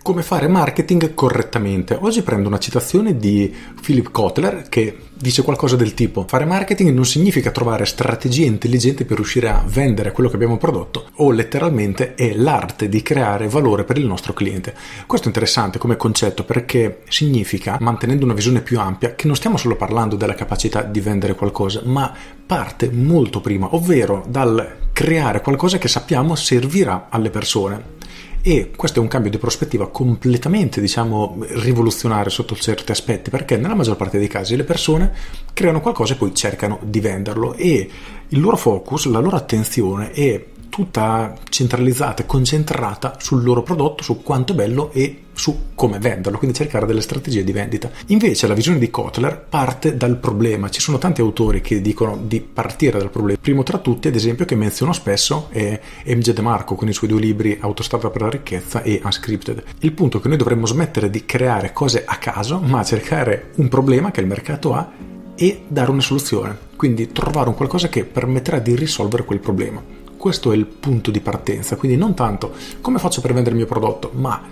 Come fare marketing correttamente? Oggi prendo una citazione di Philip Kotler che dice qualcosa del tipo fare marketing non significa trovare strategie intelligenti per riuscire a vendere quello che abbiamo prodotto o letteralmente è l'arte di creare valore per il nostro cliente. Questo è interessante come concetto perché significa, mantenendo una visione più ampia, che non stiamo solo parlando della capacità di vendere qualcosa, ma parte molto prima, ovvero dal creare qualcosa che sappiamo servirà alle persone e questo è un cambio di prospettiva completamente diciamo rivoluzionario sotto certi aspetti perché nella maggior parte dei casi le persone creano qualcosa e poi cercano di venderlo e il loro focus, la loro attenzione è tutta centralizzata e concentrata sul loro prodotto, su quanto è bello e su come venderlo, quindi cercare delle strategie di vendita. Invece la visione di Kotler parte dal problema. Ci sono tanti autori che dicono di partire dal problema. Primo tra tutti, ad esempio, che menziono spesso è MJ DeMarco con i suoi due libri Autostrada per la ricchezza e Unscripted. Il punto è che noi dovremmo smettere di creare cose a caso, ma cercare un problema che il mercato ha e dare una soluzione. Quindi trovare un qualcosa che permetterà di risolvere quel problema. Questo è il punto di partenza, quindi non tanto come faccio per vendere il mio prodotto, ma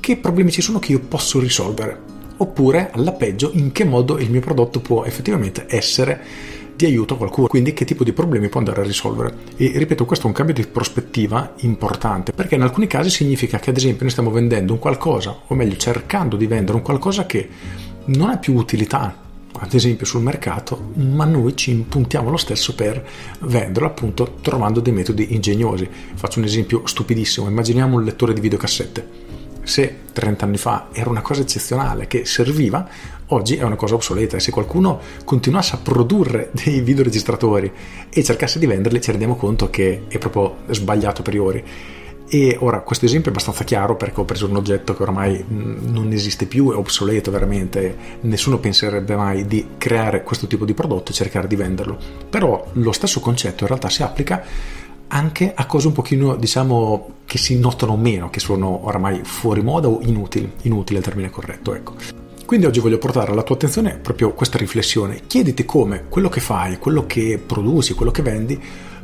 che problemi ci sono che io posso risolvere. Oppure, alla peggio, in che modo il mio prodotto può effettivamente essere di aiuto a qualcuno, quindi che tipo di problemi può andare a risolvere. E ripeto, questo è un cambio di prospettiva importante, perché in alcuni casi significa che ad esempio noi stiamo vendendo un qualcosa, o meglio cercando di vendere un qualcosa che non ha più utilità ad esempio sul mercato, ma noi ci impuntiamo lo stesso per venderlo appunto trovando dei metodi ingegnosi. Faccio un esempio stupidissimo, immaginiamo un lettore di videocassette. Se 30 anni fa era una cosa eccezionale che serviva, oggi è una cosa obsoleta e se qualcuno continuasse a produrre dei videoregistratori e cercasse di venderli ci rendiamo conto che è proprio sbagliato a priori e ora questo esempio è abbastanza chiaro perché ho preso un oggetto che ormai mm, non esiste più, è obsoleto veramente, nessuno penserebbe mai di creare questo tipo di prodotto e cercare di venderlo. Però lo stesso concetto in realtà si applica anche a cose un pochino, diciamo, che si notano meno, che sono oramai fuori moda o inutili, inutile è il termine corretto, ecco. Quindi oggi voglio portare alla tua attenzione proprio questa riflessione. Chiediti come quello che fai, quello che produci, quello che vendi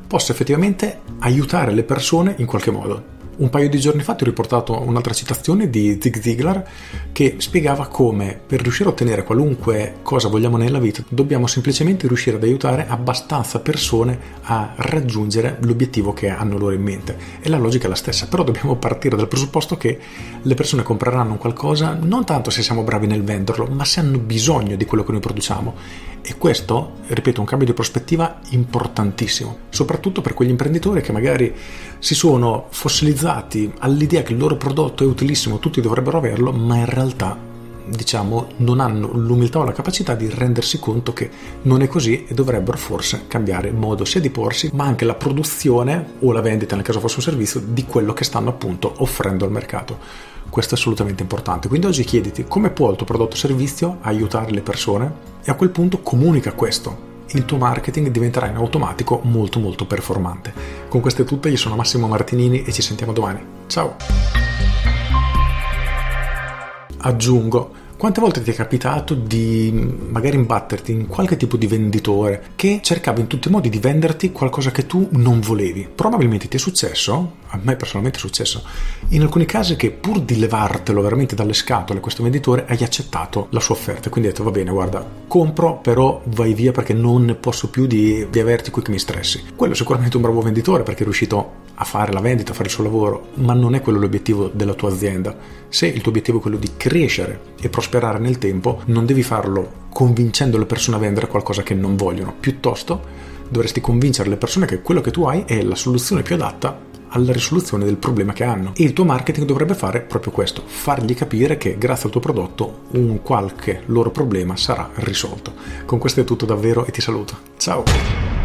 possa effettivamente aiutare le persone in qualche modo. Un paio di giorni fa ti ho riportato un'altra citazione di Zig Ziglar che spiegava come per riuscire a ottenere qualunque cosa vogliamo nella vita dobbiamo semplicemente riuscire ad aiutare abbastanza persone a raggiungere l'obiettivo che hanno loro in mente. E la logica è la stessa, però dobbiamo partire dal presupposto che le persone compreranno qualcosa non tanto se siamo bravi nel venderlo, ma se hanno bisogno di quello che noi produciamo. E questo, ripeto, è un cambio di prospettiva importantissimo, soprattutto per quegli imprenditori che magari si sono fossilizzati all'idea che il loro prodotto è utilissimo, tutti dovrebbero averlo, ma in realtà diciamo non hanno l'umiltà o la capacità di rendersi conto che non è così e dovrebbero forse cambiare modo sia di porsi ma anche la produzione o la vendita nel caso fosse un servizio di quello che stanno appunto offrendo al mercato questo è assolutamente importante quindi oggi chiediti come può il tuo prodotto o servizio aiutare le persone e a quel punto comunica questo il tuo marketing diventerà in automatico molto molto performante. Con questo è tutto, io sono Massimo Martinini e ci sentiamo domani. Ciao! Aggiungo quante volte ti è capitato di magari imbatterti in qualche tipo di venditore che cercava in tutti i modi di venderti qualcosa che tu non volevi? Probabilmente ti è successo, a me personalmente è successo, in alcuni casi che pur di levartelo veramente dalle scatole questo venditore hai accettato la sua offerta, quindi hai detto va bene guarda compro però vai via perché non ne posso più di, di averti qui che mi stressi. Quello è sicuramente un bravo venditore perché è riuscito a fare la vendita, a fare il suo lavoro, ma non è quello l'obiettivo della tua azienda. Se il tuo obiettivo è quello di crescere e prosperare nel tempo, non devi farlo convincendo le persone a vendere qualcosa che non vogliono, piuttosto dovresti convincere le persone che quello che tu hai è la soluzione più adatta alla risoluzione del problema che hanno. E il tuo marketing dovrebbe fare proprio questo, fargli capire che grazie al tuo prodotto un qualche loro problema sarà risolto. Con questo è tutto davvero e ti saluto. Ciao!